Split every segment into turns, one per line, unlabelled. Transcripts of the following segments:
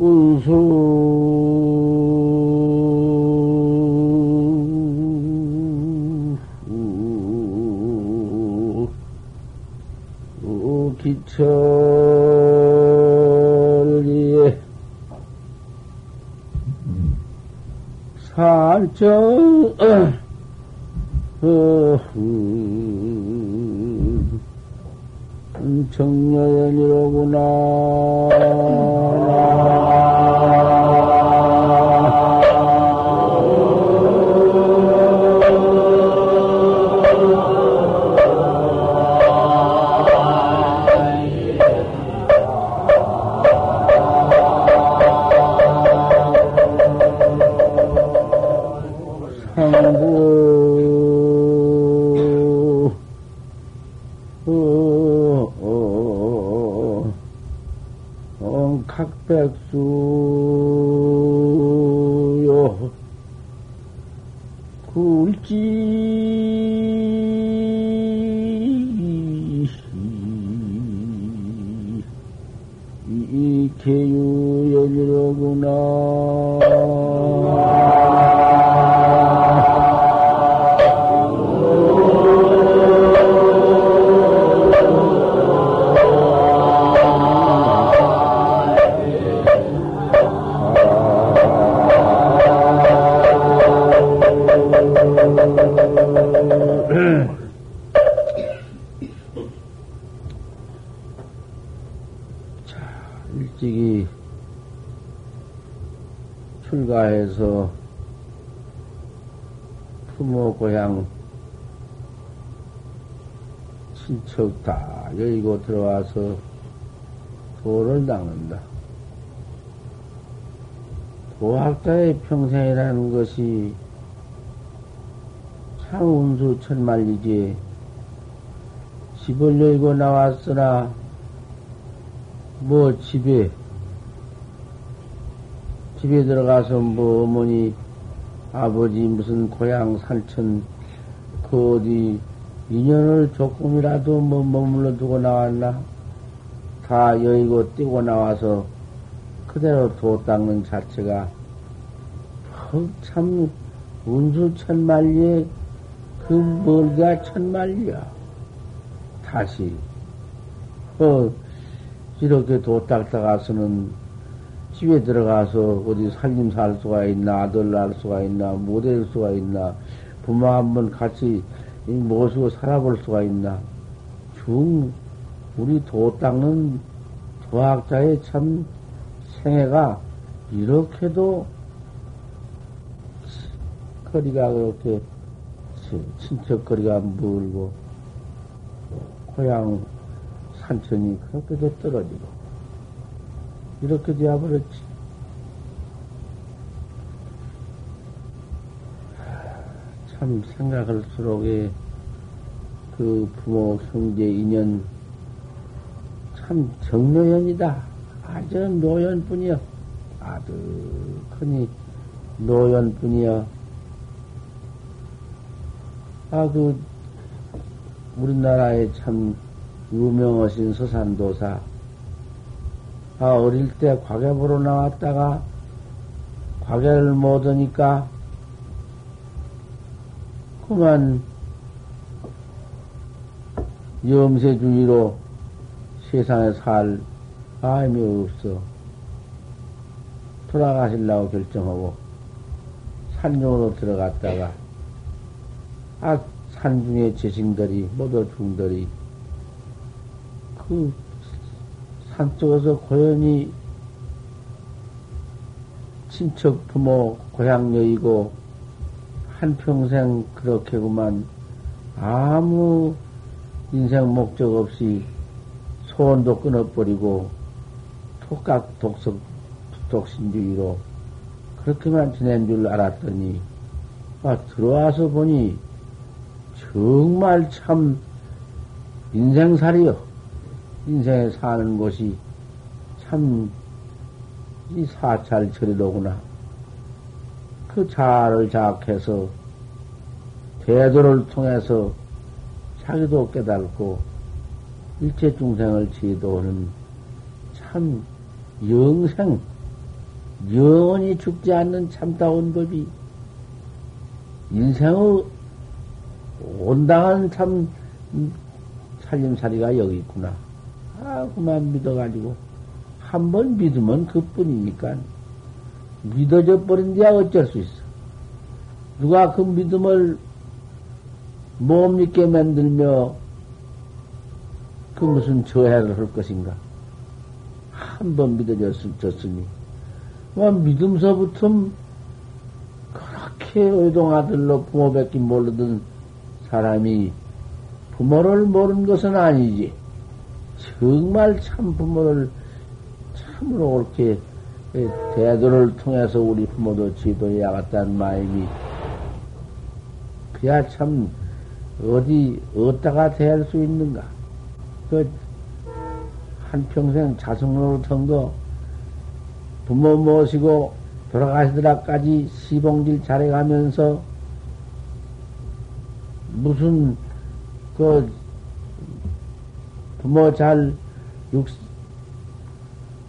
운수 기철기에 살정 다 열고 들어와서 도를 닦는다. 도학자의 평생이라는 것이 참 운수 천만리지. 집을 열고 나왔으나 뭐 집에 집에 들어가서 뭐 어머니 아버지 무슨 고향 산천 그 어디 인연을 조금이라도 뭐 머물러 두고 나왔나? 다 여의고 뛰고 나와서 그대로 도 닦는 자체가 참 운수 천만리에 그 멀가 천만리야. 다시 어 이렇게 도 닦다가서는 집에 들어가서 어디 살림 살 수가 있나, 아들 낳을 수가 있나, 못 될 수가 있나, 부모 한번 같이 모시고 살아볼 수가 있나. 중, 우리 도 닦는 도학자의 참 생애가 이렇게도 거리가 그렇게 친척거리가 멀고, 고향 산천이 그렇게도 떨어지고, 이렇게 되어버렸지. 참 생각할수록에 그 부모 형제 인연 참 정노연이다. 아주 노연뿐이여. 아득하니 노연뿐이여. 아, 그, 우리나라에 참 유명하신 서산도사. 아, 어릴 때 과계보러 나왔다가 과계를 못 하니까 그만 염세주의로 세상에 살 마음이 없어. 돌아가시려고 결정하고 산중으로 들어갔다가 아, 산중의 재신들이 모두 중들이 그 산속에서 고연히 친척 부모 고향 여이고 한평생 그렇게 그만 아무 인생 목적 없이 소원도 끊어버리고 독각 독석 독신주의로 그렇게만 지낸 줄 알았더니 아, 들어와서 보니 정말 참 인생살이요. 인생에 사는 곳이 참 이 사찰 처리로구나. 그 자아를 자악해서 대도를 통해서 자기도 깨달고 일체 중생을 지도하는 참 영생 영원히 죽지 않는 참다운 법이 인생의 온당한 참 살림살이가 여기 있구나. 아, 그만 믿어가지고 한 번 믿으면 그뿐이니까 믿어져 버린 데야 어쩔 수 있어. 누가 그 믿음을 못 믿게 만들며 그 무슨 저해를 할 것인가? 한 번 믿어졌으니. 뭐 믿음서부터 그렇게 의동 아들로 부모 뵙기 모르던 사람이 부모를 모르는 것은 아니지. 정말 참 부모를 참으로 옳게 대도를 통해서 우리 부모도 지도해야겠다는 마음이 그야 참 어디 어디다가 대할 수 있는가? 그 한평생 자성으로 턴거 부모 모시고 돌아가시더라까지 시봉질 잘해가면서 무슨 그 부모 잘 육,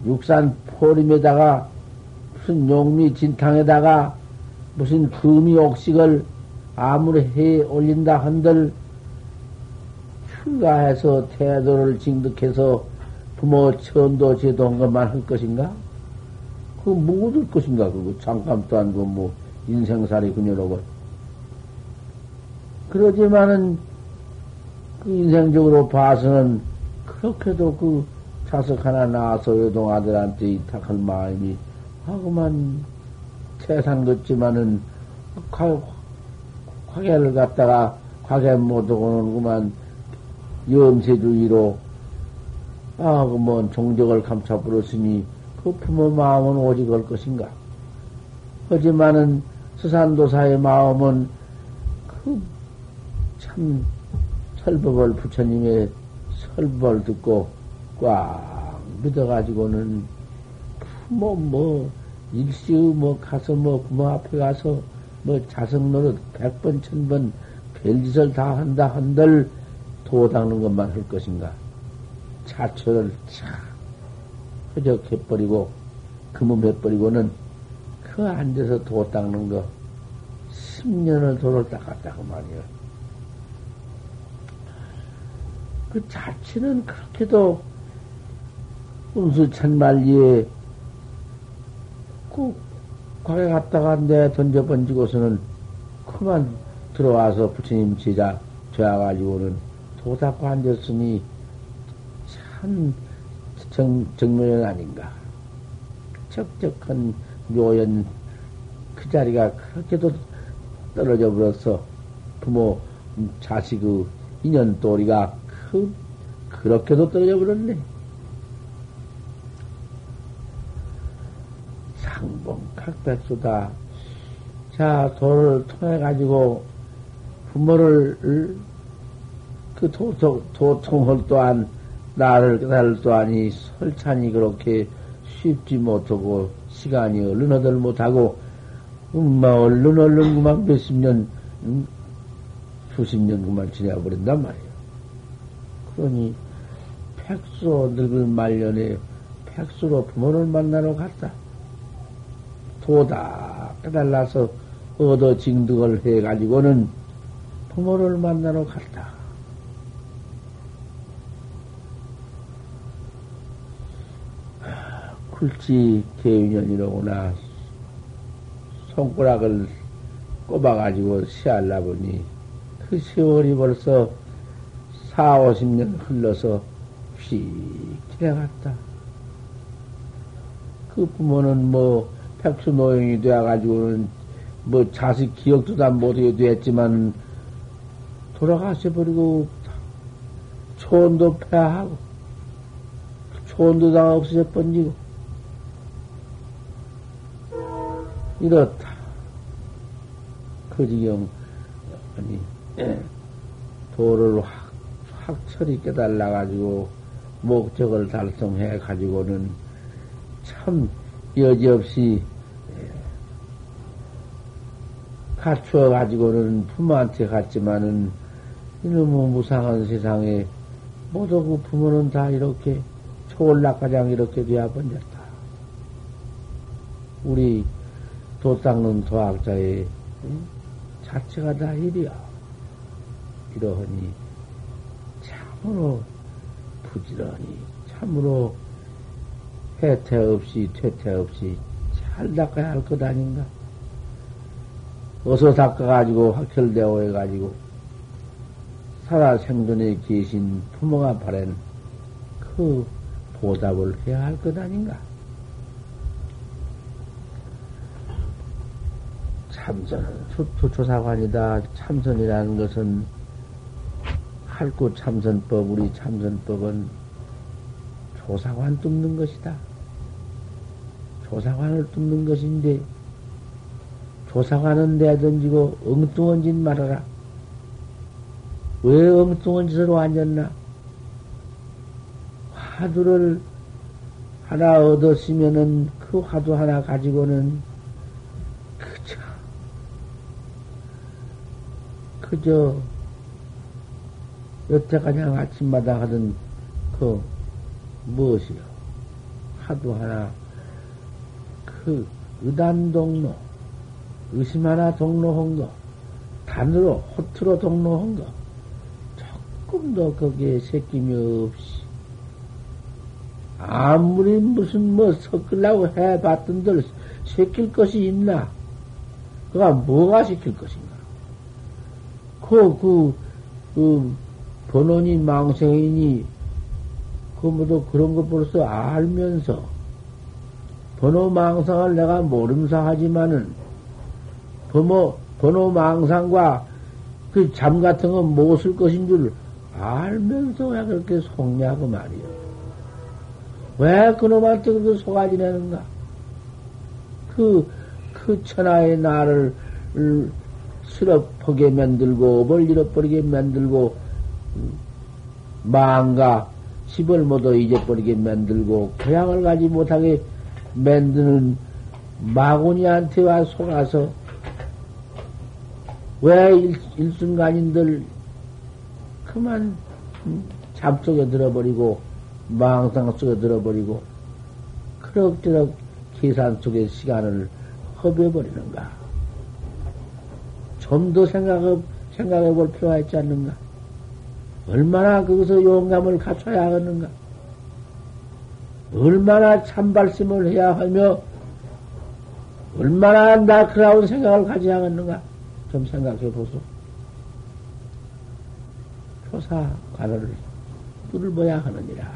육산 포림에다가 무슨 용미 진탕에다가 무슨 금이 옥식을 아무리 해 올린다 한들 휴가해서 태도를 징득해서 부모 천도 제도한 것만 할 것인가? 그거 뭐될 것인가? 그거 잠깐도 안고 뭐 인생살이 그녀로고. 그러지만은 그 인생적으로 봐서는 그렇게도 그 자석 하나 낳아서 외동 아들한테 이탁할 마음이 하고만 태산 같지만은 과계를 갖다가 과계 못하고는구만 염세주의로 아, 그뭐 종적을 감춰 부렸으니 그 부모 마음은 오직 올 것인가? 하지만은 수산도사의 마음은 그 참 설법을 부처님의 설법을 듣고 꽉 믿어가지고는 뭐, 뭐, 일시의 뭐 가서 뭐 부모 앞에 가서 뭐 자석 노릇 백번, 천번 별짓을 다 한다 한들 도 닦는 것만 할 것인가? 자처를 참 허적해버리고 금음해버리고는 그 앉아서 도 닦는 거 10년을 도를 닦았다고 말이야. 그 자체는 그렇게도 운수천만리에 꼭 과에 갔다가 내 던져 번지고서는 그만 들어와서 부처님 제자 되어가지고는 도닦고 앉았으니 참 정, 정묘연 아닌가. 적적한 묘연 그 자리가 그렇게도 떨어져 버렸어. 부모, 자식의 인연 도리가 그, 그렇게도 떨어져 버렸네. 상봉 각백수다. 자, 도를 통해가지고 부모를 그 도, 도, 도통을 또한 나를 깨달을 또아니 설찬이 그렇게 쉽지 못하고 시간이 얼른 얻을 못하고 음마 얼른 얼른 그만 몇십 년 음, 수십 년 그만 지내버린단 말이야. 그러니 백수로 늙을 말년에 백수로 부모를 만나러 갔다. 도다 깨달라서 얻어 징득을 해가지고는 부모를 만나러 갔다. 굴지 개윤년이로구나. 손가락을 꼽아가지고 시알라 보니 그 세월이 벌써 4, 50년 흘러서 휙 지나갔다. 그 부모는 뭐 백수 노용이 되어가지고는 뭐 자식 기억도 다 못하게 되었지만 돌아가셔 버리고 초원도 폐하고 초원도 다 없어져 번지고. 이렇다. 그 지경, 아니, 도를 확, 확철이 깨달아가지고, 목적을 달성해 가지고는 참 여지없이 갖추어가지고는 부모한테 갔지만은 이놈의 무상한 세상에 모두 그 부모는 다 이렇게 초월락가장 이렇게 되어버렸다. 우리 도 닦는 도학자의 자체가 다 일이야. 이러하니 참으로 부지런히 참으로 해태 없이 퇴태 없이 잘 닦아야 할 것 아닌가? 어서 닦아가지고 확철되어 해가지고 살아생전에 계신 부모가 바란 그 보답을 해야 할 것 아닌가? 참선은 투초사관이다. 참선이라는 것은 할구 참선법, 우리 참선법은 조사관 뚫는 것이다. 조사관을 뚫는 것인데, 조사관은 내던지고 엉뚱한 짓 말아라. 왜 엉뚱한 짓으로 앉았나? 화두를 하나 얻었으면은 그 화두 하나 가지고는 그저, 그저, 여태 그냥 아침마다 하던 그 무엇이요? 화두 하나, 그 의단동로, 의심 하나 동로한 거, 단으로, 호트로 동로한 거, 조금 더 거기에 새김이 없이, 아무리 무슨 뭐 섞으려고 해봤던들 새낄 것이 있나? 그가 뭐가 새낄 것인가? 그, 그, 그, 번원이 망생이니, 그 뭐도 그런 것 벌써 알면서, 번호 망상을 내가 모름사 하지만은, 번호, 번호 망상과 그 잠 같은 건 못 쓸 것인 줄 알면서 왜 그렇게 속냐고 말이야. 왜 그놈한테 그렇게 속아지내는가? 그, 그 천하의 나를 슬업하게 만들고, 뭘 잃어버리게 만들고, 망가, 집을 모두 잊어버리게 만들고, 고향을 가지 못하게 만드는 마구니한테 와 속아서, 왜 일, 일순간인들 그만 잠 속에 들어버리고, 망상 속에 들어버리고, 그럭저럭 계산 속에 시간을 허비해버리는가? 좀 더 생각, 생각해 볼 필요가 있지 않는가? 얼마나 거기서 용감을 갖춰야 하겠는가? 얼마나 참발심을 해야 하며, 얼마나 나그라운 생각을 가져야 하겠는가? 좀 생각해 보소. 조사 관을 뚫어야 하느니라.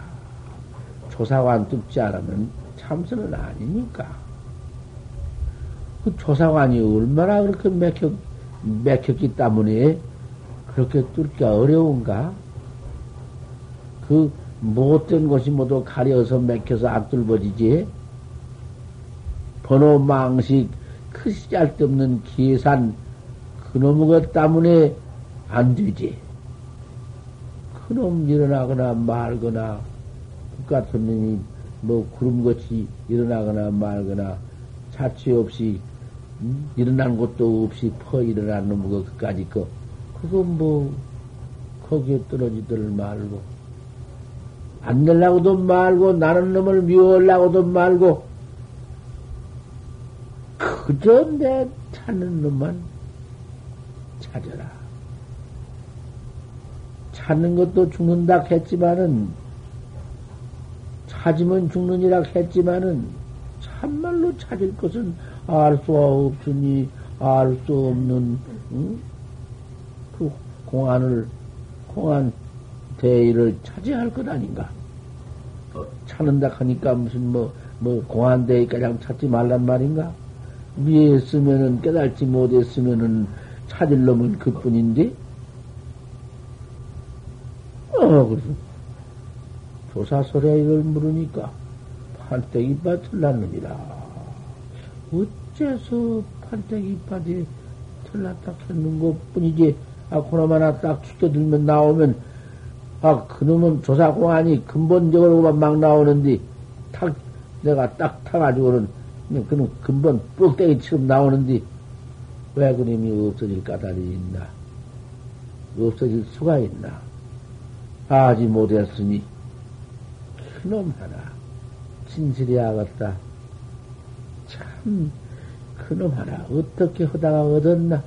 조사관 뚫지 않으면 참선은 아니니까. 그 조사관이 얼마나 그렇게 맥혔, 맥혔기 때문에 그렇게 뚫기가 어려운가? 그 못된 것이 모두 가려서 맥혀서 안 뚫어지지? 번호 망식, 그 시잘데없는 계산, 그놈의 것 때문에 안 되지. 그놈 일어나거나 말거나, 같은 놈이 뭐 구름같이 일어나거나 말거나 자취 없이 음? 일어난 것도 없이 퍼 일어난 놈의 그까지 거 그건 뭐 거기에 떨어지들 말고 안 내려고도 말고 나는 놈을 미워하려고도 말고 그저 내 찾는 놈만 찾아라. 찾는 것도 죽는다 했지만은 찾으면 죽느니라 했지만은 참말로 찾을 것은 알 수 없으니 알 수 없는 응? 그 공안을 공안 대의를 찾아야 할것 아닌가? 어, 찾는다 하니까 무슨 뭐, 뭐, 공안 대의 가장 찾지 말란 말인가? 미했으면은, 깨달지 못했으면은, 찾을 놈은 그 뿐인데? 어, 그래서, 조사설에 이걸 물으니까 판때기밭 틀났느니라. 어째서 판때기밭이 틀났다 했는 것 뿐이지, 아, 그놈 하나 딱 죽여들면 나오면, 아, 그놈은 조사공안이 근본적으로만 막 나오는데, 탁, 내가 딱 타가지고는, 그놈 근본 뻑대기처럼 나오는데, 왜 그놈이 없어질 까닭이 있나? 없어질 수가 있나? 아직 못했으니, 그놈 하나 진실이 하겠다. 참 큰, 그놈 하나 어떻게 하다가 얻었나?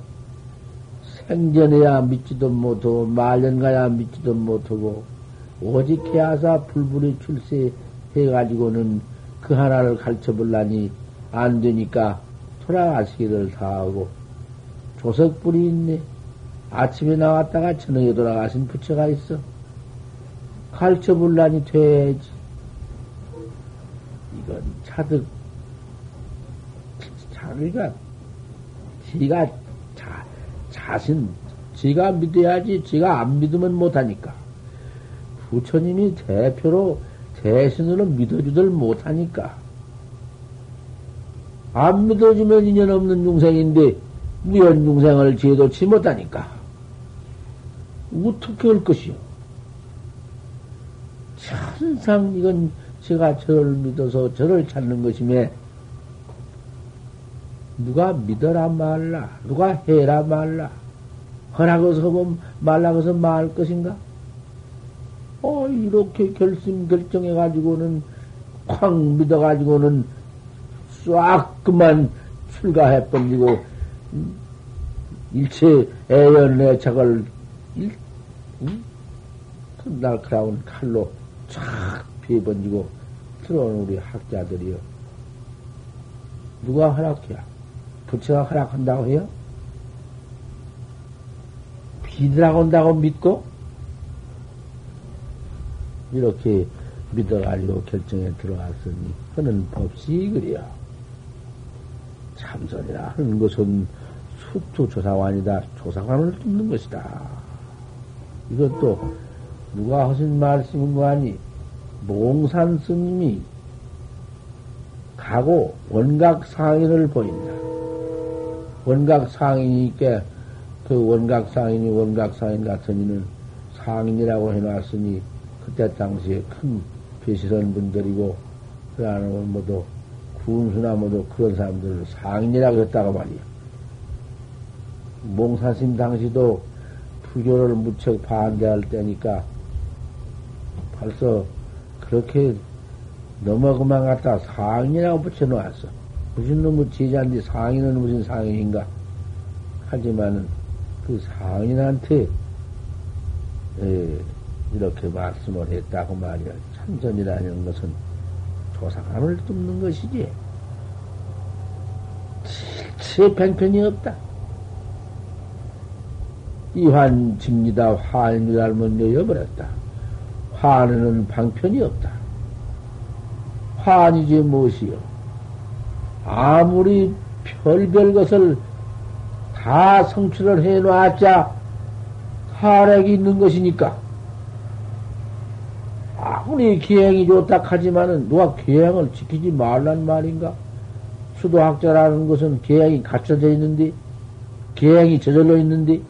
생전에야 믿지도 못하고, 말년가야 믿지도 못하고, 오직 해아사 불불이 출세해가지고는 그 하나를 가르쳐 볼라니 안 되니까 돌아가시기를 다하고, 조석불이 있네. 아침에 나왔다가 저녁에 돌아가신 부처가 있어. 가르쳐 볼라니 돼야지. 이건 차득, 자기가, 지가 자, 자신, 지가 믿어야지, 지가 안 믿으면 못하니까. 부처님이 대표로, 대신으로 믿어주들 못하니까. 안 믿어주면 인연 없는 중생인데, 무연 중생을 제도치 못하니까. 어떻게 할 것이요? 천상 이건 제가 저를 믿어서 저를 찾는 것이며, 누가 믿어라 말라, 누가 해라 말라, 허락어서 하면 말라고서 말 것인가? 어, 이렇게 결심 결정해가지고는, 콱 믿어가지고는 싹 그만 출가해 버리고, 일체 애연 애착을 일, 응? 날카로운 칼로 쫙 피해번지고 들어오는 우리 학자들이요. 누가 허락해야? 부처가 허락한다고 해요? 비드라고 한다고 믿고? 이렇게 믿어가지고 결정에 들어왔으니, 하는 법시 그래요. 참선이라 하는 것은 수투 조사관이다. 조사관을 뚫는 것이다. 이것도 누가 하신 말씀인 거 아니? 몽산 스님이 가고 원각 상인을 보인다. 원각 상인이니까 그 원각 상인이 원각 상인 같은 이는 상인이라고 해놨으니 그때 당시에 큰 배시선 분들이고 그 안에는 모두 군수나 모두 그런 사람들을 상인이라고 했다고 말이야. 몽사심 당시도 부교를 무척 반대할 때니까 벌써 그렇게 넘어 그만 갖다 상인이라고 붙여놓았어. 무슨 놈의 제자인데 상인은 무슨 상인인가? 하지만은 그 상인한테 에, 이렇게 말씀을 했다고 말이야. 참전이라는 것은 조사감을 뚫는 것이지. 제 팽편이 없다. 이환 징리다 환유랄면 내어버렸다. 환에는 방편이 없다. 환이지 무엇이요? 아무리 별별 것을 다 성취를 해놓았자 환액이 있는 것이니까. 아무리 기행이 좋다 하지만은 누가 기행을 지키지 말란 말인가? 수도학자라는 것은 기행이 갖춰져 있는데, 기행이 저절로 있는데,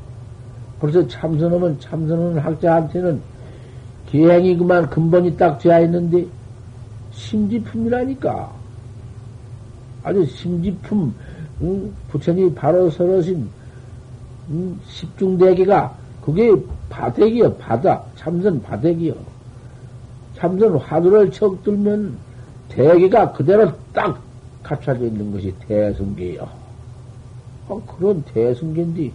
벌써 참선하면 참선하는 학자한테는 기행이 그만 근본이 딱 되어 있는데 심지품이라니까. 아주 심지품, 응? 부처님이 바로 서러신 응? 십중대기가 그게 바대기요, 바다. 참선 바대기요. 참선 화두를 척 들면 대기가 그대로 딱 갖춰져 있는 것이 대승계요. 어, 그런 대승계인데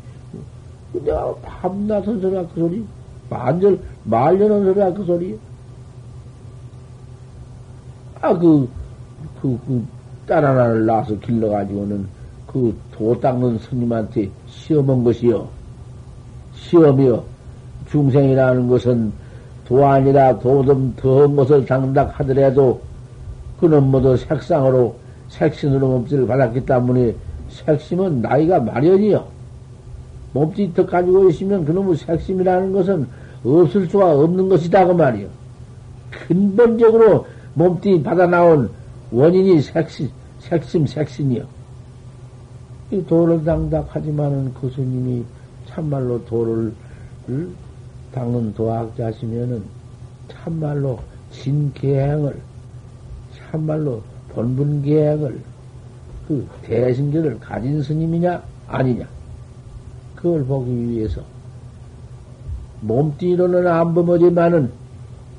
내가 밤낮은 소리야, 그 소리? 만절, 말려는 소리야, 그 소리? 아, 그, 그, 그, 딸 하나를 낳아서 길러가지고는 그 도 닦는 스님한테 시험한 것이요. 시험이요. 중생이라는 것은 도 아니라 도좀 더한 것을 당다 하더라도 그는 모두 색상으로 색신으로 몸짓을 받았기 때문에 색심은 나이가 마련이요. 몸짓 가지고 있으면 그놈의 색심이라는 것은 없을 수가 없는 것이다 그 말이요. 근본적으로 몸띠 받아 나온 원인이 색심, 색심, 색신이요. 이 도를 당닥하지만은 그 스님이 참말로 도를 닦는 도학자시면은 참말로 진계행을 참말로 본분계행을 그 대신계를 가진 스님이냐 아니냐 그걸 보기 위해서 몸뚱이로는 안 범하지만은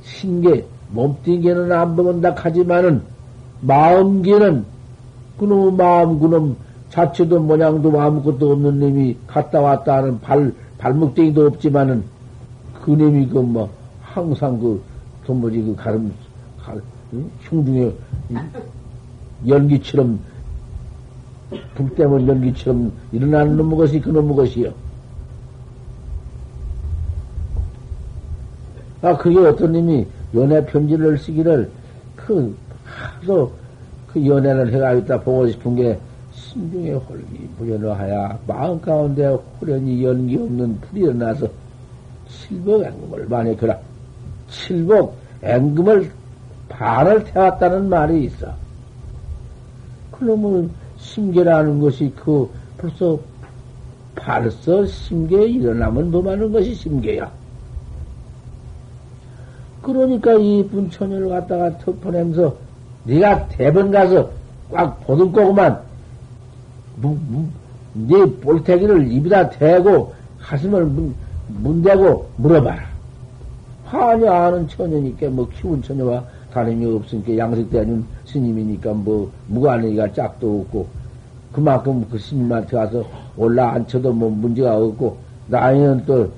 신계 몸뚱이계는 안 범한다 하지만은 마음계는 그놈 마음, 그놈 자체도 모양도 아무것도 없는 놈이 갔다 왔다 하는 발, 발목대기도 없지만은 그 놈이 그 뭐, 항상 그, 도무지 그 가름, 가, 응? 흉중에 연기처럼, 불 때문에 연기처럼 일어나는 놈의 것이 그 놈의 것이요. 아, 그게 어떤 놈이 연애 편지를 쓰기를 그, 하도 그 연애를 해가 있다 보고 싶은 게 심중에 홀기 부연하야 마음 가운데 호련히 연기 없는 불이 일어나서 칠복 앵금을 만에 그라 칠복 앵금을 반을 태웠다는 말이 있어. 그러면 심계라는 것이 그 벌써 벌써 심계에 일어나면 범하는 것이 심계야. 그러니까 이쁜 처녀를 갖다가 턱퍼내면서 네가 대번 가서 꽉 보듬고구만 네 볼태기를 입에다 대고 가슴을 문, 문대고 물어봐라. 하냐 아는 처녀니까 뭐 키운 처녀와 다름이 없으니까 양식대는 스님이니까 뭐 무관이가 짝도 없고 그만큼 그 스님한테 가서 올라 앉혀도 뭐 문제가 없고 나이는 또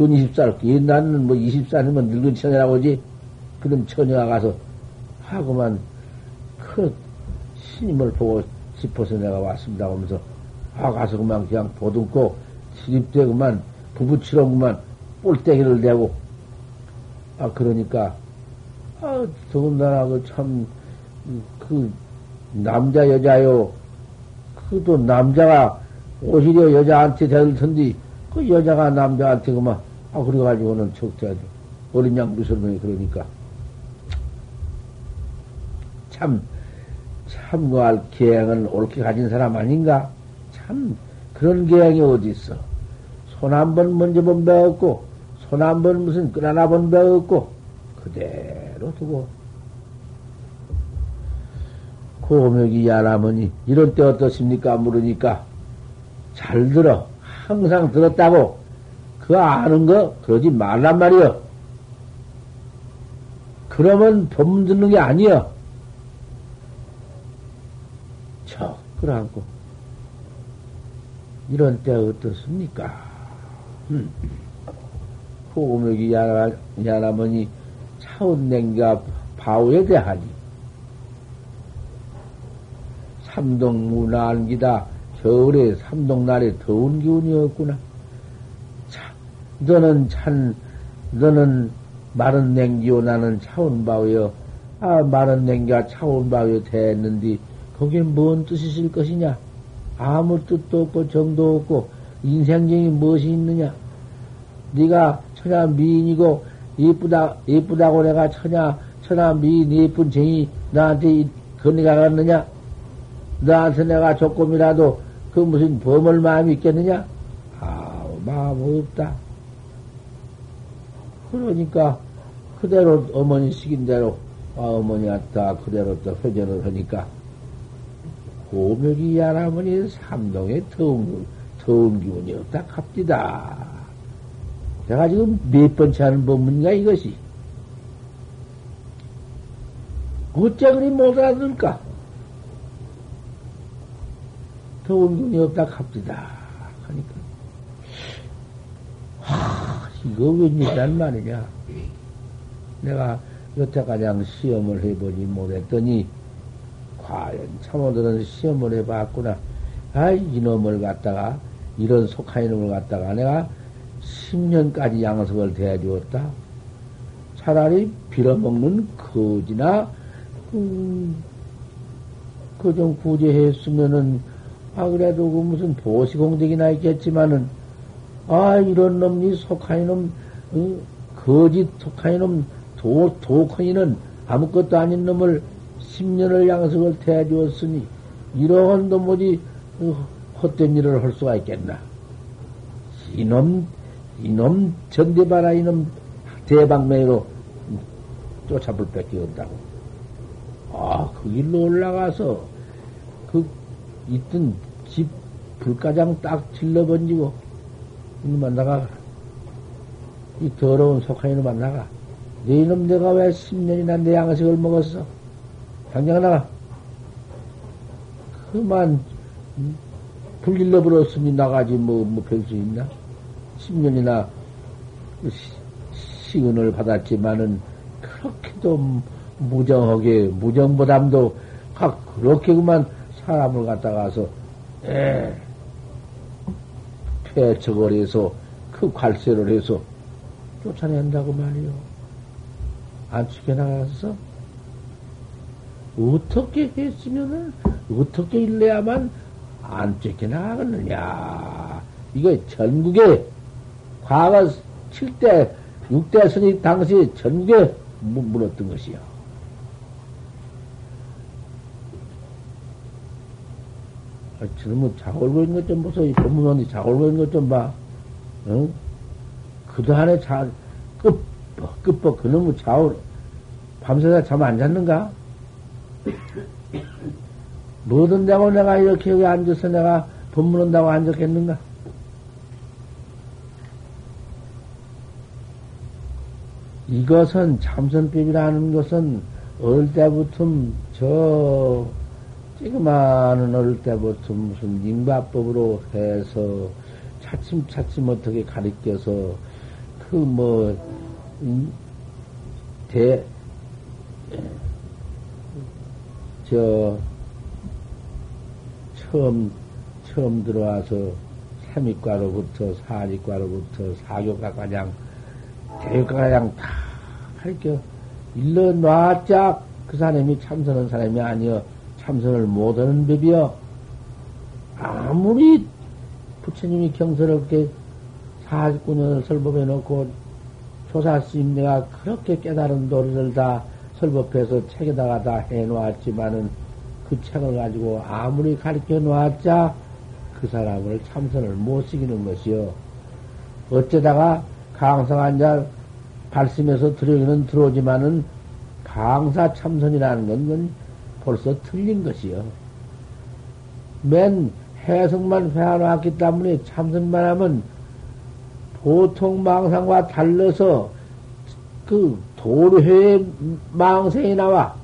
근 20살 옛날에는 뭐 20살이면 늙은 처녀라고 하지 그런 처녀가 가서 하고만 그 스님을 보고 싶어서 내가 왔습니다 하면서 아 가서 그만 그냥 보듬고 시립대 그만 부부치러 그만 볼때기를 대고. 아 그러니까 아 더군다나 그참그 남자 여자요. 그도 남자가 오히려 여자한테 대들 텐데 그 여자가 남자한테 그만. 아 그래가지고는 적대하죠. 어린 양 무설명이 그러니까. 참 참고할 계행을 옳게 가진 사람 아닌가? 참 그런 계행이 어디 있어? 손 한 번 먼저 본배 없고 손 한 번 무슨 끈 하나 본배 없고 그대로 두고 고명이 야라머니 이럴 때 어떻습니까? 물으니까 잘 들어 항상 들었다고 그 아는 거 그러지 말란 말이여. 그러면 법 듣는 게 아니여. 그러고 이런 때 어떻습니까? 음. 호금역이 야라, 야라머니 차운냉가 바우에 대하니 삼동문화 안기다 겨울에 삼동날에 더운 기운이었구나. 차, 너는 찬, 너는 마른 냉기요 나는 차운 바우여. 아, 마른 냉기가 차운 바우여 됐는데 거기에 뭔 뜻이 있을 것이냐? 아무 뜻도 없고 정도 없고 인생정이 무엇이 있느냐? 네가 천하 미인이고 예쁘다 예쁘다고 내가 천하 천하 미인 예쁜 정이 나한테 건네가 갔느냐? 나한테 내가 조금이라도 그 무슨 범을 마음이 있겠느냐? 아 마음 없다. 그러니까 그대로 어머니 시킨 대로 아, 어머니한테 그대로 또 회전을 하니까 고묘기 야라머니 삼동에 더운, 더운 기운이 없다 갑디다. 내가 지금 몇 번째 하는 법문인가 이것이. 어째 그리 못 알아들까? 더운 기운이 없다 갑디다. 하니까. 하, 이거 웬일이란 말이냐. 내가 여태까지 시험을 해보지 못했더니, 과연 참호들은 시험을 해봤구나. 아, 이놈을 갖다가, 이런 속한 이놈을 갖다가 내가 10년까지 양석을 대해주었다. 차라리 빌어먹는 거지나, 음, 그좀 구제했으면은, 아, 그래도 그 무슨 보시공덕이나 있겠지만은, 아, 이런 놈이 속한 이놈, 어, 거짓 속한 이놈, 도, 도큰 이는 아무것도 아닌 놈을 10년을 양석을 태워주었으니, 이러한 도무지 헛된 일을 할 수가 있겠나. 이놈, 이놈 전대바라 이놈 대방매로 쫓아볼 밖에 없다고. 아, 그 길로 올라가서 그 있던 집 불가장 딱 질러 번지고 이놈만 나가. 이 더러운 속한 이놈만 나가. 네 이놈 내가 왜 10년이나 내 양식을 먹었어? 당장 나가. 그만, 불길러 버렸으니 나가지, 뭐, 뭐, 별수 있나? 10년이나 시 은을 받았지만은, 그렇게도 무정하게, 무정보담도, 그렇게 그만 사람을 갖다가서, 에, 폐척을 해서, 그 관세를 해서, 쫓아낸다고 말이요. 안 죽여나가서, 어떻게 했으면은, 어떻게 일래야만 안 쫓겨나가느냐. 이거 전국에, 과거 7대, 6대 스님 당시 전국에 물었던 것이요. 아, 저놈은 자골고 있는 것 좀 보소. 이 법문원이 자골고 있는 것 좀 봐. 응? 그도 안에 자, 끝, 끝뻑, 그놈의 자올, 밤새다 잠 안 잤는가? 뭐든 다고 내가 이렇게 여기 앉아서 내가 법문한다고 앉았겠는가? 이것은 참선법이라는 것은 어릴 때부터 저 지금만은 어릴 때부터 무슨 인과법으로 해서 차츰차츰 어떻게 가리켜서 그 뭐 대, 저, 처음, 처음 들어와서 삼익과로부터 사직과로부터 사교과가장, 대교과가장 다 가르쳐 일러 놨자 그 사람이 참선한 사람이 아니여 참선을 못하는 법이여. 아무리 부처님이 경서롭게 49년을 설법해 놓고 조사스님 내가 그렇게 깨달은 도리를 다 설법해서 책에다가 다 해놓았지만은 그 책을 가지고 아무리 가르쳐 놓았자 그 사람을 참선을 못 시키는 것이요. 어쩌다가 강사 한자 발심해서 들어오기는 들어오지만은 강사 참선이라는 건 벌써 틀린 것이요. 맨 해석만 해놓았기 때문에 참선만 하면 보통 망상과 달라서 그 도료의 망생이 나와.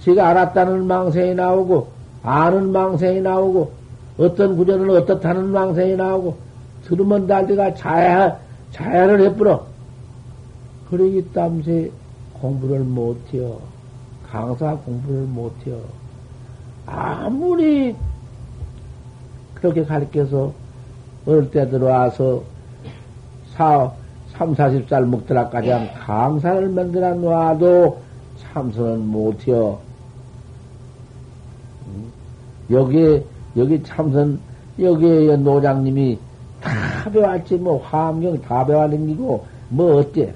제가 알았다는 망생이 나오고, 아는 망생이 나오고, 어떤 구조는 어떻다는 망생이 나오고, 들으면 달리가 자야, 자야를 해뿌려. 그러기 때문에 공부를 못해요. 강사 공부를 못해요. 아무리 그렇게 가르쳐서 어릴 때 들어와서 사, 3, 40살 먹더라까지 한 강산을 만들어 놔도 참선은 못해요. 여기, 여기 참선, 여기에 노장님이 다 배웠지, 뭐, 화엄경 다 배워댕기고, 뭐, 어때?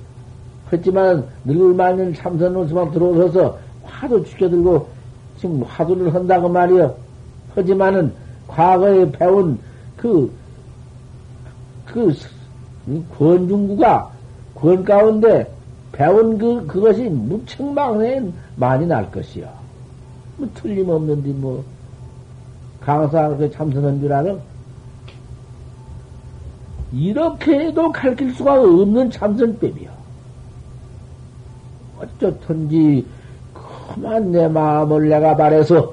그렇지만, 늙을만한 참선 옷만 들어오셔서 화도 죽여들고, 지금 화두를 한다고 말이요. 하지만은, 과거에 배운 그, 그, 권중구가 권 가운데 배운 그, 그것이 무척망에 많이 날 것이요. 뭐, 틀림없는데, 뭐, 강사 그 참선한 줄 알아? 이렇게 해도 가르칠 수가 없는 참선법이요. 어쩌든지, 그만 내 마음을 내가 바래서,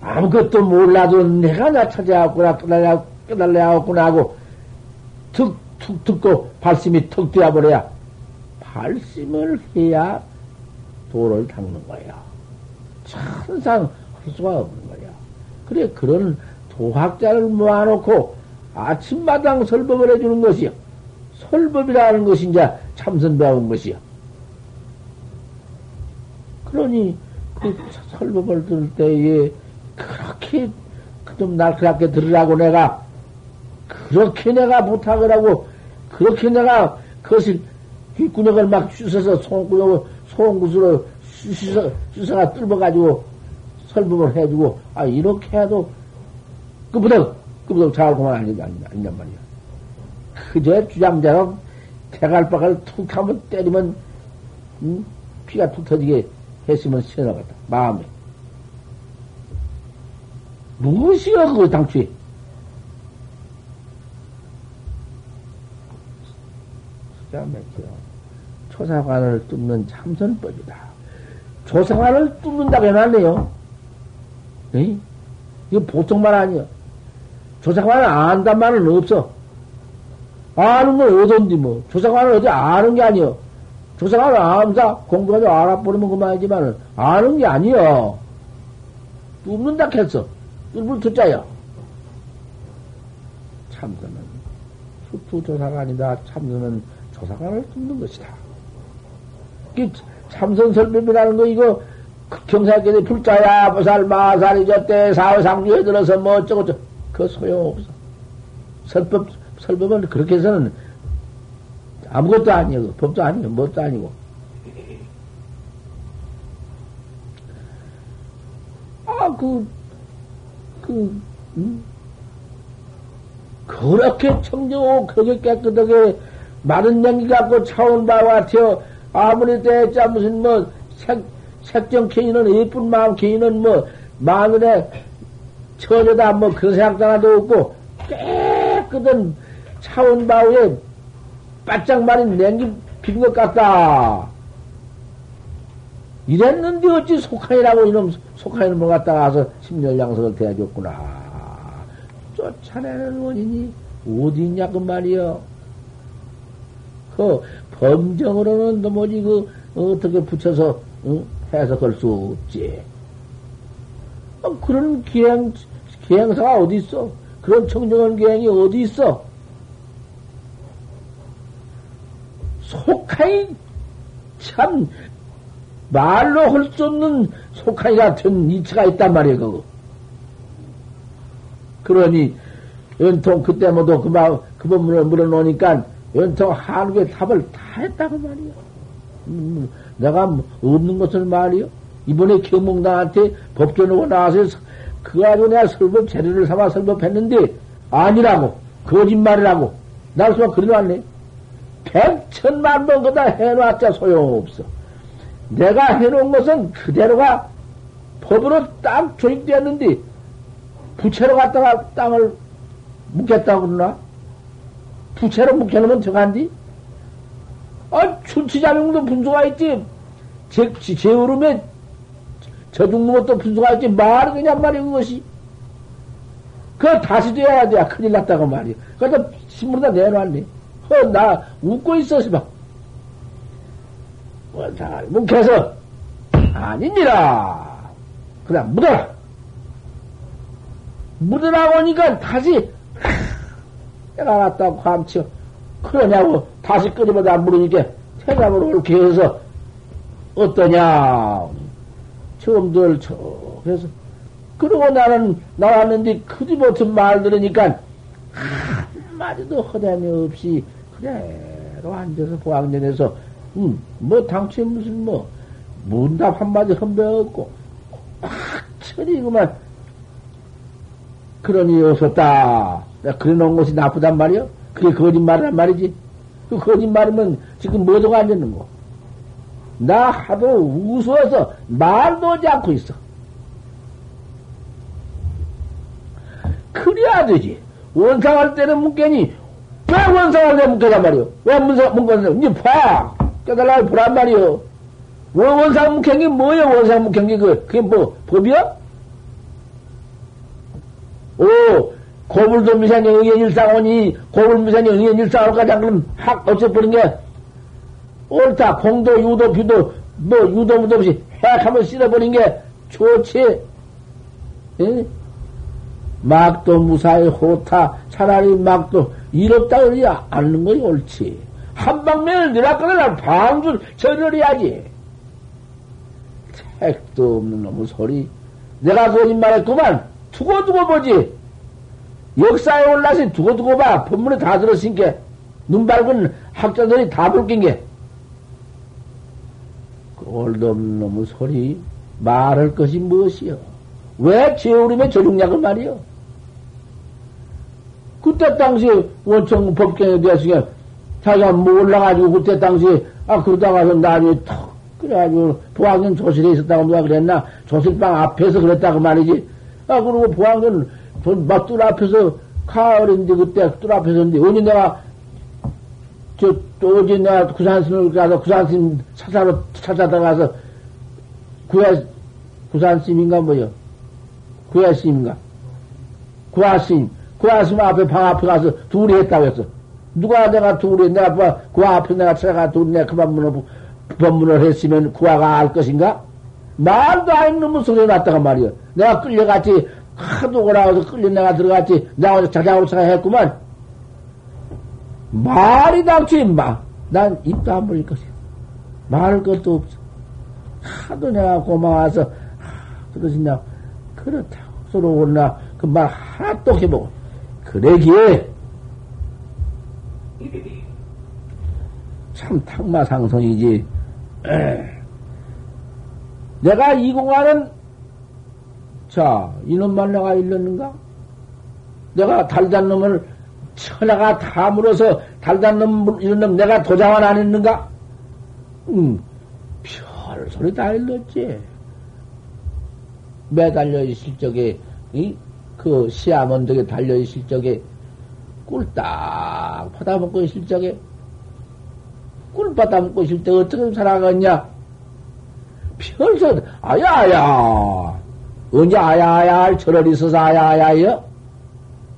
아무것도 몰라도 내가 나 찾아왔구나, 깨달려, 깨달려왔구나 하고, 툭, 툭 듣고 발심이 턱 되어버려야 발심을 해야 도를 닦는 거야. 천상 할 수가 없는 거야. 그래, 그런 도학자를 모아놓고 아침마당 설법을 해주는 것이요. 설법이라는 것이 이제 참선 배운 것이요. 그러니 그 설법을 들을 때에 그렇게 좀 날카롭게 들으라고 내가 그렇게 내가 부탁을 하고, 그렇게 내가 그것을 귓구녕을 막 쑤셔서 손구녕을, 손구슬로 쑤셔, 쑤셔가 뚫어가지고 설법을 해주고, 아, 이렇게 해도 끄부덕, 끄부덕 잘고만 아니, 아니, 아니냔 말이야. 그저 주장자는 대갈박을 툭 하면 때리면, 음? 피가 툭 터지게 했으면 시원하겠다. 마음에. 무엇이야, 그거 당초에. 기가 막혀. 초사관을 뚫는 참선법이다. 초사관을 뚫는다고 해놨네요. 에? 이거 보통 말 아니야. 조사관을 안단 말은 없어. 아는 건 어딘지 뭐. 조사관을 어디 아는 게 아니여. 조사관을 암사 공부해서 알아버리면 그만이지만 아는 게 아니여. 뚫는다 했어. 뚫을 듣자야. 참선은 수투 조사관이다. 참선은 조사관을 뚫는 것이다. 참선 설법이라는 거 이거 경사께서 불자야 보살 마살이 졌대 사회상주에 들어서 뭐 어쩌고 저쩌고 그 소용없어. 설법 설법은 그렇게 해서는 아무것도 아니고 법도 아니고 뭣도 아니고 아그그 그, 음? 그렇게 청정하고 그렇게 깨끗하게 마른 냉기 갖고 차온 바와 같아요. 아무리 대자 무슨 뭐 색, 색정 개인은 예쁜 마음 개인은 뭐 마늘에 처녀다 뭐 그런 생각도 하나도 없고 깨끗한 차원 바위에 바짝 마른 냉기 빈 것 같다. 이랬는데 어찌 속하이라고 이놈 속하이는 뭐 갖다가 와서 심열양석을 대해줬구나. 쫓아내는 원인이 어디 있냐 그 말이여. 그 범정으로는 도무지 그 어떻게 붙여서 응? 해석할 수 없지. 어, 그런 기행 기행사가 어디 있어? 그런 청정한 기행이 어디 있어? 속하이 참 말로 할 수 없는 속하이 같은 이치가 있단 말이야 그거. 그러니 연통 그때 모두 그, 마, 그 법문을 물어놓으니까 연통 한국의 답을 다 했다고 말이야. 음, 내가 없는 것을 말이요. 이번에 경몽당한테 법전하고 나와서 그 가지고 내가 설법 재료를 삼아 설법했는데 아니라고 거짓말이라고 나를 수가 그려놨네. 백천만 번 그다 해놨자 소용없어. 내가 해놓은 것은 그대로가 법으로 딱 조직되었는데 부채로 갖다가 땅을 묵겠다고 그러나? 부채로 묵혀놓으면 저간디? 아, 춘치자명도 분수가 있지. 제, 제 흐름에 저 죽는 것도 분수가 있지. 말이 그냥 말이 그것이. 그거 다시 돼야 돼. 큰일 났다고 말이야. 그래서 신문에다 내놓았네. 허, 나 웃고 있었어, 막. 원상을 묵혀서, 아닙니다. 그냥 묻어라. 묻으라고 하니까 다시, 갔다고 감쳐. 그러냐고 다시 끓이보다 물으니까 태감으로 이렇게 해서 어떠냐. 처음들 쳐 해서 그러고 나는 나왔는데 그뒤부터 말 들으니까 한마디도 허담이 없이 그대로 앉아서 보학년에서 음, 뭐 당초에 무슨 뭐 문답 한마디 험배없고 꽉 천이 그만 그러니 없었다. 내가 그래 놓은 것이 나쁘단 말이요? 그게 거짓말이란 말이지. 그 거짓말이면 지금 뭐도가 앉았는 거. 나 하도 우스워서 말도 하지 않고 있어. 그래야 되지. 원상할 때는 묻겠니? 왜 원상할 때 묻겠단 말이오? 왜 문상, 묻겠냐? 이제 봐! 깨달라고 보란 말이오. 왜 원상 묵행이 뭐야, 원상 묵행이 그, 그게 뭐, 법이야? 오, 고불도 미산이 의견 일상오니, 고불 미산이 의견 일상오니까 그럼 확 없애버린 게, 옳다. 공도, 유도, 비도, 뭐, 유도, 무도 없이 핵 한번 쓸어버린 게 좋지. 예? 막도 무사히 호타, 차라리 막도 이롭다 그러지 않는 것이 옳지. 한 방면을 내놨거나 방줄 절을 해야지. 택도 없는 놈의 소리. 내가 거짓말했구만. 두고두고 보지. 역사에 올라서 두고두고 봐. 본문에 다 들었으니까. 눈 밝은 학자들이 다 불긴 게. 올도 없는 놈의 소리. 말할 것이 무엇이요? 왜 제우림의 조중약을 말이요? 그때 당시에 원청 법경에 대해서 자기가 몰라가지고 그때 당시에 아 그러다가서 나중에 턱 그래가지고 보학년 조실에 있었다고 누가 그랬나 조실방 앞에서 그랬다고 말이지 아 그리고 보학년 막뚫 앞에서 가을인데 그때 뚫 앞에서 인데 언니 내가 저 또지 내가 구산스님을 가서 구산스님 찾아러 찾아다 가서 구야 구산스님인가 뭐요 구야스님인가 구하스님, 구하스님 앞에 방 앞에 가서 둘이 했다고 했어. 누가 내가 둘이, 내가 그 앞에 내가 찾아가 둘이 내가 그만 문을, 법문을 했으면 구화가 알 것인가? 말도 안 있는 소리 났다가 말이야. 내가 끌려갔지, 하도 오라고 끌려 내가 들어갔지, 내가 자작으로 생각했구만. 말이 닥치, 마. 난 입도 안 벌릴 것이야. 말할 것도 없어. 하도 내가 고마워서, 그러시냐. 그렇다고. 서로 오나, 그 말 하나 또 해보고. 그러기에, 참 탁마상성이지. 내가 이 공안은, 자, 이놈만 내가 일렀는가? 내가 달단 놈을 천하가 다 물어서 달단 놈, 이런 놈 내가 도장을 안 했는가? 응, 별 소리 다 일렀지. 매달려 있을 적에, 이, 그 시암 언덕에 달려 있을 적에, 꿀딱 받아먹고 있을 적에, 꿀 받아먹고 있을 때 어떻게 살아갔냐? 별서, 아야야! 언제 아야야 할 철을 있어서 아야야여?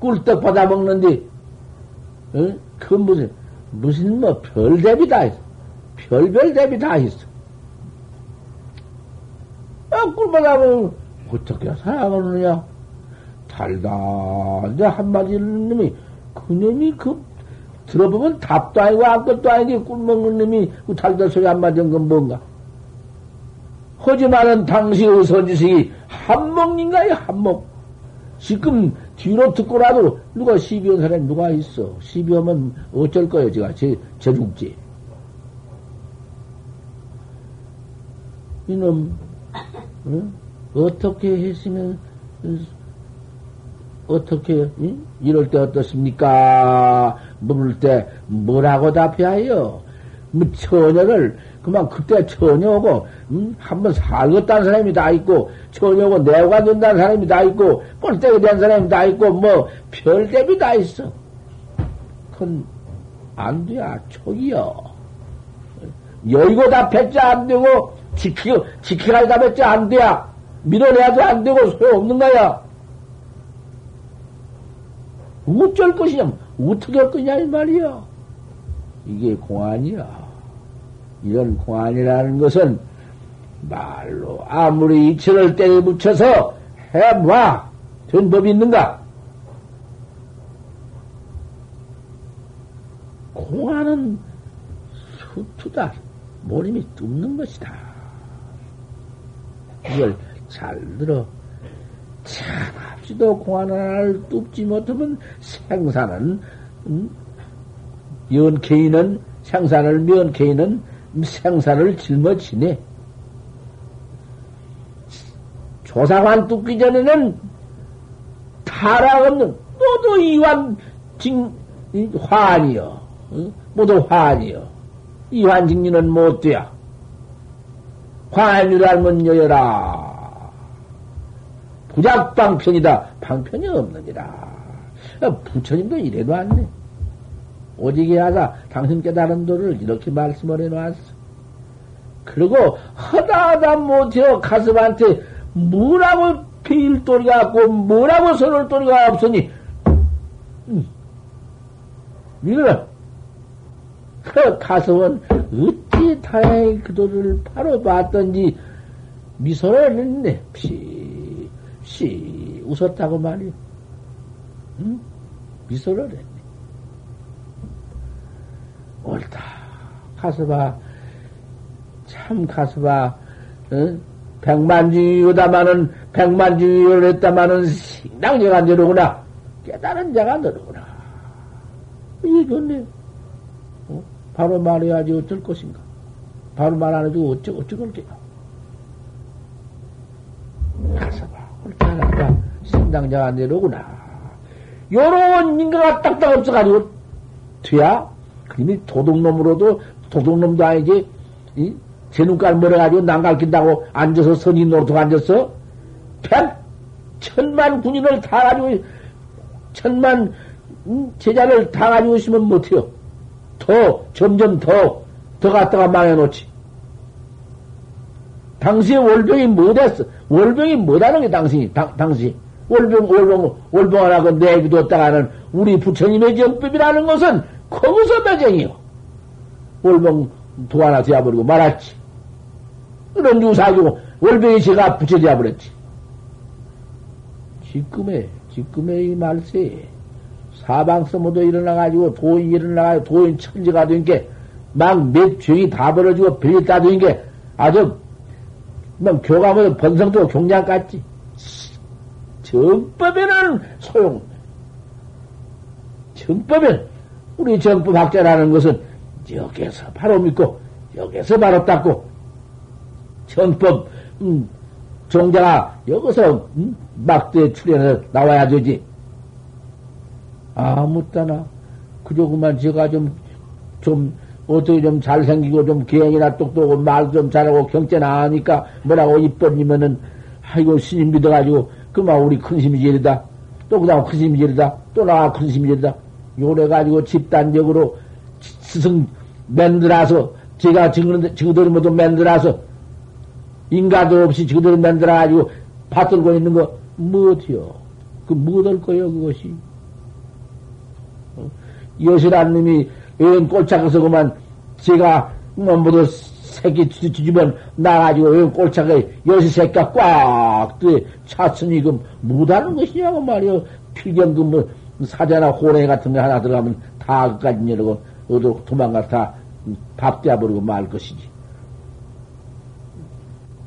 꿀떡 받아 먹는디, 응? 그 무슨, 무슨 뭐 별대비 다 있어. 별별 대비 다 있어. 아, 꿀 받아 먹으면 어떻게 살아가느냐? 달다. 이제 한마디 는 놈이, 그 놈이 그, 들어보면 답도 아니고 아무것도 아니고 꿀 먹는 놈이 그 달다 소리 한마디 한 건 뭔가? 하지만은 당시의 선지식이 한몫인가요? 한몫. 지금 뒤로 듣고라도 누가 시비온 사람이 누가 있어? 시비오면 어쩔 거예요, 제가. 제, 저 죽지. 이놈, 응? 어떻게 했으면, 어떻게, 응? 이럴 때 어떻습니까? 물을 때 뭐라고 답해야요? 뭐, 처녀를, 그만 그때 처녀고, 음? 한번 살겠다는 사람이 다 있고, 처녀고 내가 된다는 사람이 다 있고, 꼴대기 된 사람이 다 있고, 뭐, 별대비 다 있어. 그건, 안 돼야, 촉이요. 여의고 답했지 안 되고, 지키고, 지키라 답했지 안 돼야. 밀어내야도 안 되고, 소용없는 거야. 어쩔 것이냐, 어떻게 할 거냐, 이 말이야. 이게 공안이야. 이런 공안이라는 것은 말로 아무리 이천을 때려 붙여서 해봐. 된 법이 있는가? 공안은 수투다. 모림이 뚫는 것이다. 이걸 잘 들어. 참합지도 공안 하나를 뚫지 못하면 생사는, 음? 연케이는, 생사를 면케이는 생사를 짊어지네. 조사관 뚫기 전에는 타락 없는 모두 이완 징 화환이여. 모두 화환이여. 이환 징리는 못 돼야. 화환이라면 여여라. 부작 방편이다. 방편이 없느니라. 부처님도 이래도 안네 오직에 하사 당신 깨달은 도를 이렇게 말씀을 해놨어. 그리고 허다하다 못해요 가슴한테 뭐라고 필도리가 없고 뭐라고 선을도리가 없으니 음. 이거 그 가슴은 어찌 다행히 그 도를 바로 봤던지 미소를 했네. 피, 시 웃었다고 말이요. 응? 미소를 했네. 옳다. 가서 봐. 참 가서 봐. 어? 백만 중이요다마는 백만 중이를 했다마는 신당자가 너로구나. 깨달은 자가 너로구나. 이게 좋네. 어? 바로 말해야지 어쩔 것인가. 바로 말 안 해주고 어쩌, 어쩌고 게요 가서 봐. 옳다, 옳다. 신당자가 내로구나. 요런 인가가 딱딱 없어가지고, 돼야 이미 도둑놈으로도 도둑놈도 아니지 이? 제 눈깔 멀어가지고 난갈낀다고 앉아서 선이 노릇 앉았어? 백 천만 군인을 다 가지고 천만 음, 제자를 다 가지고 있으면 못해요. 더 점점 더더 갖다가 망해놓지. 당시에 월병이 못했어. 월병이 못하는 게 당신이 당, 당시 월병, 월병, 월병하라고 내비뒀다가는 우리 부처님의 정법이라는 것은 거기서 매정이요. 월병 도 하나 되어버리고 말았지. 그런 유사하고 월병이 제가 붙여져 버렸지. 지금의, 지금의 이 말세, 사방서 모두 일어나가지고, 도인 일어나가지고, 도인 천지가 된 게, 막 몇 죄이 다 벌어지고, 별일 다된 게, 아주, 뭐, 교감은 번성도 경장 같지. 정법에는 소용. 정법은, 우리 정법 학자라는 것은, 여기에서 바로 믿고, 여기에서 바로 닦고, 정법, 음, 종자가 여기서 음, 막대 출연해서 나와야 되지. 아무 따나 그저 그만 제가 좀, 좀, 어떻게 좀 잘생기고 좀 기행이나 똑똑하고 말도 좀 잘하고 경제나 하니까 뭐라고 이뻐니면은 아이고 스님 믿어가지고 그만 우리 큰 스님이 제리다. 또 그다음 큰 스님이 제리다. 또 나와 큰 스님이 제리다. 요래가지고 집단적으로 스승 맨들어서 제가 지금 지금들 모두 맨들어서 인가도 없이 지그들 만들어가지고 받들고 있는 거, 무엇이요? 그, 무엇할 거예요, 그것이? 어? 여실한 놈이 여행 꼴짝에서 그만 제가 뭐 모두 새끼 뒤집어 나가지고 여행 꼴짝에 여시 새끼가 꽉 찼으니 그 못하는 것이냐고 말이요. 필경 그뭐 사자나 호랭이 같은 거 하나 들어가면 다 그까지 이러고 어디로 도망가 다밥 떼어버리고 말 것이지.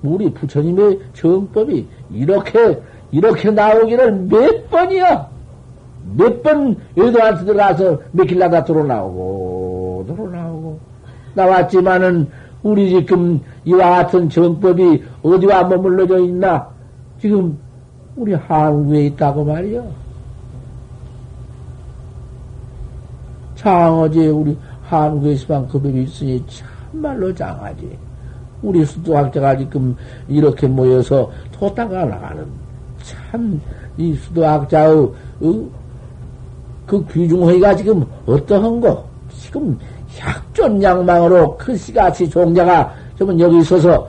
우리 부처님의 정법이 이렇게, 이렇게 나오기를 몇 번이야! 몇번 외도한테 들어가서 몇길나다 들어 나오고, 들어 나오고. 나왔지만은, 우리 지금 이와 같은 정법이 어디와 머물러져 있나? 지금 우리 한국에 있다고 말이야. 장어제 우리 한국에 서만 급업이 있으니 참말로 장하지. 우리 수도학자가 지금 이렇게 모여서 토다가 나가는 참 이 수도학자의 어? 그 귀중회의가 지금 어떠한 거? 지금 약존 양망으로 크시같이 종자가 지금 여기 있어서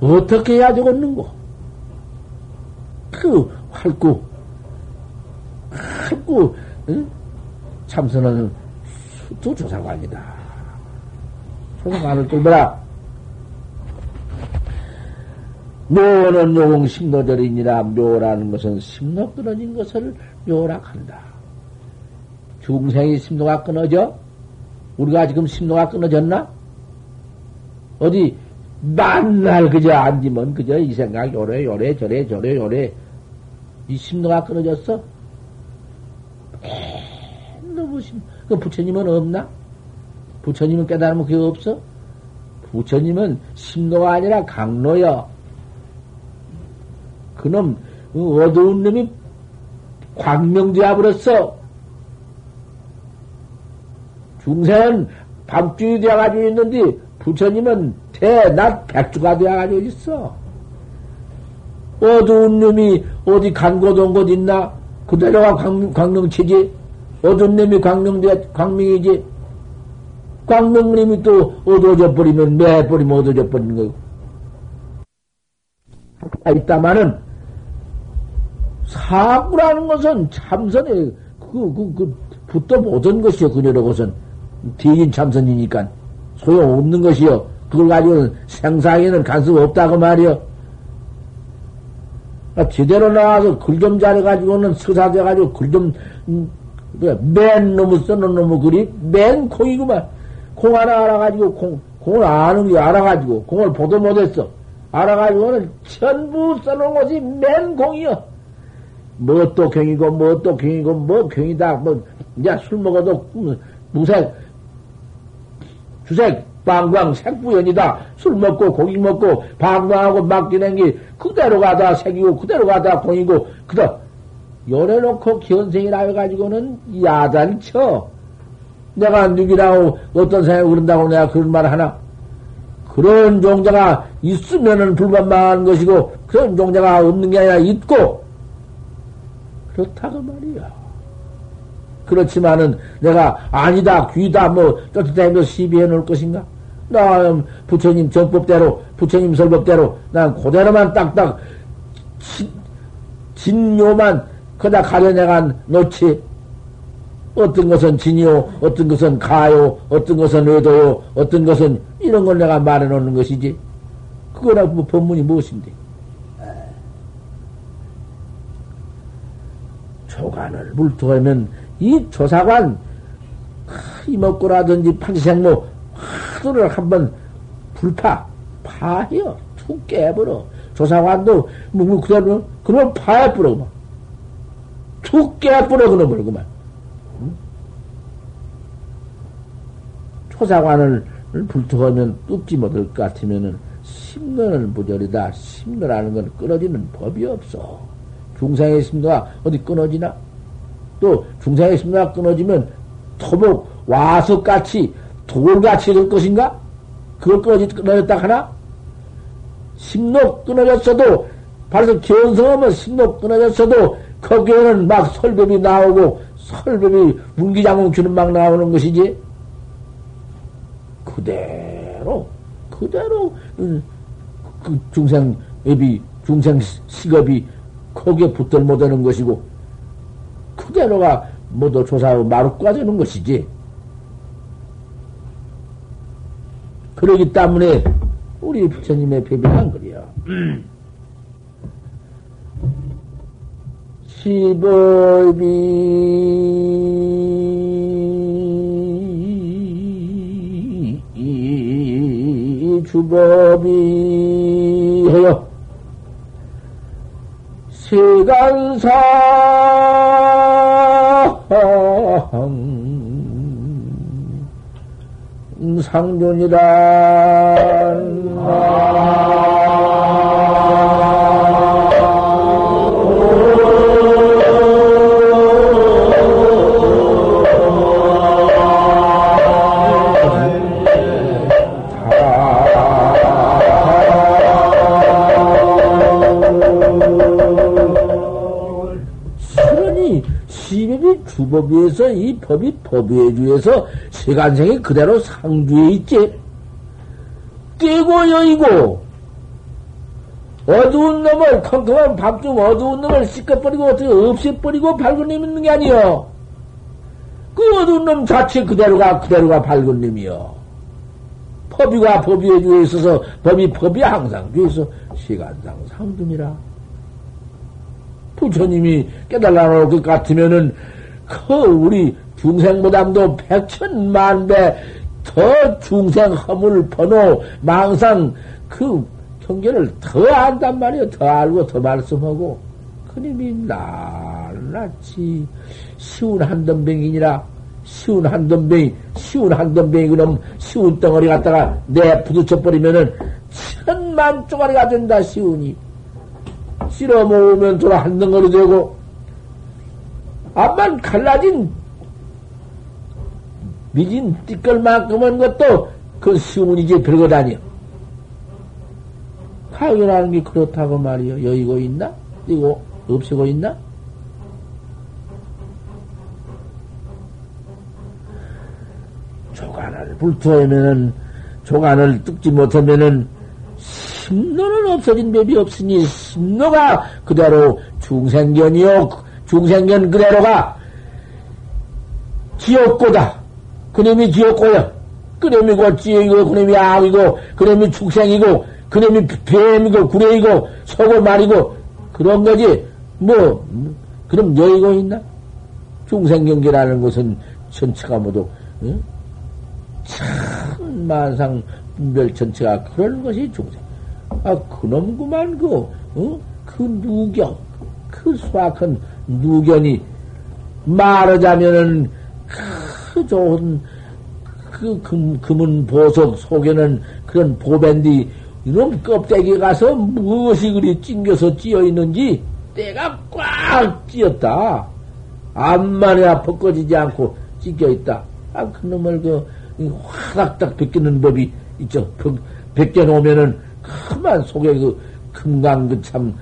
어떻게 해야 되겠는고? 그 활구 활구 응? 참선은 수도조사관이다. 소송안을 뚫더라. 묘는 용 심노절이니라 묘라는 것은 심노 끊어진 것을 묘라 한다. 중생이 심노가 끊어져? 우리가 지금 심노가 끊어졌나? 어디 만날 그저 앉으면 그저 이 생각 요래 요래 저래 저래 요래 이 심노가 끊어졌어? 심, 그 부처님은 없나? 부처님은 깨달으면 그게 없어? 부처님은 심노가 아니라 강로여. 그놈, 그 어두운 놈이 버렸어. 중생은 밤중이 되어가지고 있는데, 부처님은 대낮 백주가 되어가지고 있어. 어두운 놈이 어디 간 곳 온 곳 있나? 그대로가 광, 광명치지? 어두운 놈이 광명되, 광명이지? 광명님이 또 어두워져 버리면 매버리면 어두워져 버리는 거고. 아, 있다마는 사구라는 것은 참선에 그, 그, 그, 붙도 못한 것이요. 것은. 대인 참선이니까. 소용없는 것이요. 그걸 가지고는 생사에는 간섭 없다고 말이요. 아, 제대로 나와서 글 좀 잘해가지고는 서사돼가지고 글 좀, 음, 맨 놈의 써놓은 놈의 글이 맨 콩이구만. 공 하나 알아가지고, 공, 공을 아는 게 알아가지고, 공을 보도 못했어. 알아가지고는 전부 써놓은 것이 맨 공이여. 뭐 또 경이고, 뭐 또 경이고, 뭐 경이다. 뭐, 이제 술 먹어도 무색, 주색, 방광, 색부연이다. 술 먹고, 고기 먹고, 방광하고 맡기는 게 그대로 가다 색이고, 그대로 가다 공이고, 그다. 열어놓고 견생이라 해가지고는 야단쳐. 내가 누구라고 어떤 생각이 그런다고 내가 그런 말 하나? 그런 종자가 있으면은 불만만한 것이고, 그런 종자가 없는 게 아니라 있고, 그렇다고 말이야. 그렇지만은 내가 아니다, 귀다, 뭐, 떳떳하게 시비해 놓을 것인가? 나 부처님 정법대로, 부처님 설법대로, 난 그대로만 딱딱, 진묘만 그다 가려내간 놓지. 어떤 것은 진이요, 어떤 것은 가요, 어떤 것은 의도요, 어떤 것은 이런 걸 내가 말해 놓는 것이지. 그거라 뭐 법문이 무엇인데? 조관을 물투하면 이 조사관 이먹고라든지 판생모 화두를 한번 불파 파해요 툭 깨버려 조사관도 뭐 그대로 그놈 파해버려 그 만툭 깨버려 그놈을 그만 초사관을 불투하면 뚝지 못할 것 같으면은 심근을 무절이다. 심근하는 건 끊어지는 법이 없어. 중상의 심도가 어디 끊어지나? 또 중상의 심도가 끊어지면 토목 와석같이 돌같이 될 것인가? 그걸 끊어지, 끊어졌다 하나? 심록 끊어졌어도 바로 견성하면 심록 끊어졌어도 거기에는 막 설법이 나오고 설법이 문기장공 주는 막 나오는 것이지. 그대로, 그대로, 그 중생업이, 중생 식업이 거기에 붙들 못하는 것이고, 그대로가 모두 조사하고 마루과 되는 것이지. 그러기 때문에 우리 부처님의 배변한 거리야. 시법이 주법이 해요. 세간상 상존이란 주법위에서 이 법이 법위에 주에서 세간생이 그대로 상주에 있지. 깨고 여이고 어두운 놈을 컴컴한 밤중 어두운 놈을 씻어버리고 어떻게 없애버리고 밝은 놈 있는 게 아니여. 그 어두운 놈 자체 그대로가 그대로가 밝은 놈이여. 법이가 법위에 주에 있어서 법이 법이 항상 주에서 시간상 상중이라. 부처님이 깨달아 놓을 것 같으면은 그 우리 중생보담도 백천만 배 더 중생 허물 번호 망상 그 경계를 더 안단 말이에요. 더 알고 더 말씀하고 그님이 낱낱이 쉬운 한덤뱅이니라 쉬운 한덤뱅이 쉬운 한덤뱅이 그럼 쉬운 덩어리 갖다가 내 부딪혀 버리면은 천만 쪼가리가 된다 쉬운이 실어 모으면 돌아 한 덩어리 되고 암만 갈라진 미진 띠끌만큼은 것도 그 시운이지 별거 다니요. 하교라는 게 그렇다고 말이요. 여의고 있나? 이거 없애고 있나? 조간을 불투하면은 조간을 뜯지 못하면은 심노는 없어진 법이 없으니 심노가 그대로 중생견이요 중생견 그대로가 지옥고다. 그놈이 지옥고야. 그놈이 고 지옥이고 그놈이 악이고 그놈이 축생이고 그놈이 뱀이고 구레이고 소고 말이고 그런 거지. 뭐 그럼 여의고 있나? 중생경계라는 것은 전체가 모두 응? 참 만상 분별 전체가 그런 것이 중생. 아 그놈구만 그 어? 그 누경 그 수악한 누견이 말하자면은 그 좋은 그 금, 금은 보석 속에는 그런 보밴디 이런 껍데기 가서 무엇이 그리 찡겨서 찌어 있는지 때가 꽉 찌었다. 암만이야 벗겨지지 않고 찢겨 있다. 아, 그놈을 그, 화닥닥 벗기는 법이 있죠. 벗겨 놓으면은 그만 속에 그 금강 그 참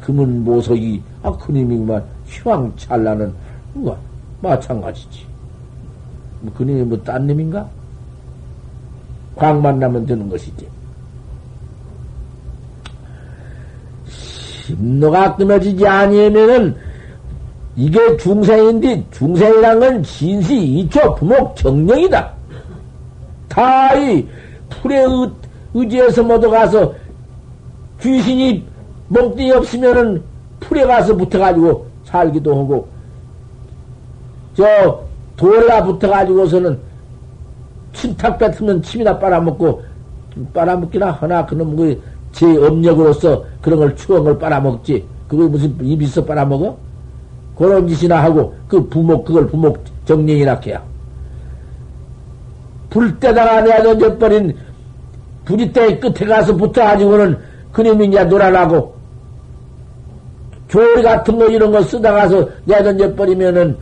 금은 보석이 아, 그님이구만. 휘황찬란은 뭐 마찬가지지. 뭐 그님이 뭐 딴 놈인가? 광만 나면 되는 것이지. 심노가 끊어지지 아니면은 이게 중생인데 중생이란 건 진시 이초 부목 정령이다. 다이 풀의 의, 의지에서 모두 가서 귀신이 몸뚱이 없으면은 풀에 가서 붙어가지고 살기도 하고 저 돌라 붙어가지고서는 침탁 뱉으면 침이나 빨아먹고 빨아먹기나 하나 그놈 그 제 업력으로서 그런 걸 추운 걸 빨아먹지 그거 무슨 입 있어 빨아먹어? 그런 짓이나 하고 그 부목 그걸 부목 정령이라 해야 불때다가 내가 던져버린 부지대 끝에 가서 붙어가지고는 그놈이 이제 놀아나고 조리 같은 거 이런 거 쓰다가서 내가 던져 버리면은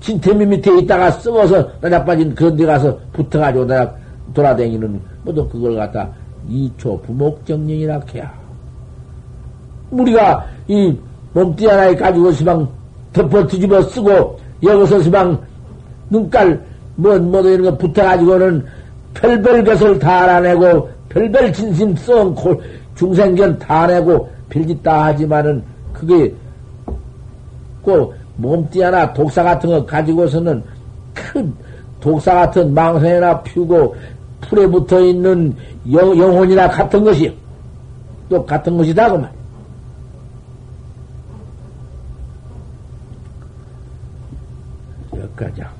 진태미 밑에 있다가 썩어서 나자 빠진 그런 데 가서 붙어가지고 내가 돌아다니는 모두 그걸 갖다 이초 부목정령이라 해야. 우리가 이 몸띠 하나에 가지고 시방 덮어 뒤집어 쓰고 여기서 시방 눈깔 뭐, 뭐, 이런 거 붙어가지고는 별별 것을 다 알아내고, 별별 진심 썩 중생견 다 내고, 빌짓 다 하지만은, 그게 꼭 몸띠 하나 독사 같은 거 가지고서는 큰 독사 같은 망상이나 피우고 풀에 붙어 있는 영, 혼이나 같은 것이 또 같은 것이다 그 말. 여기까지.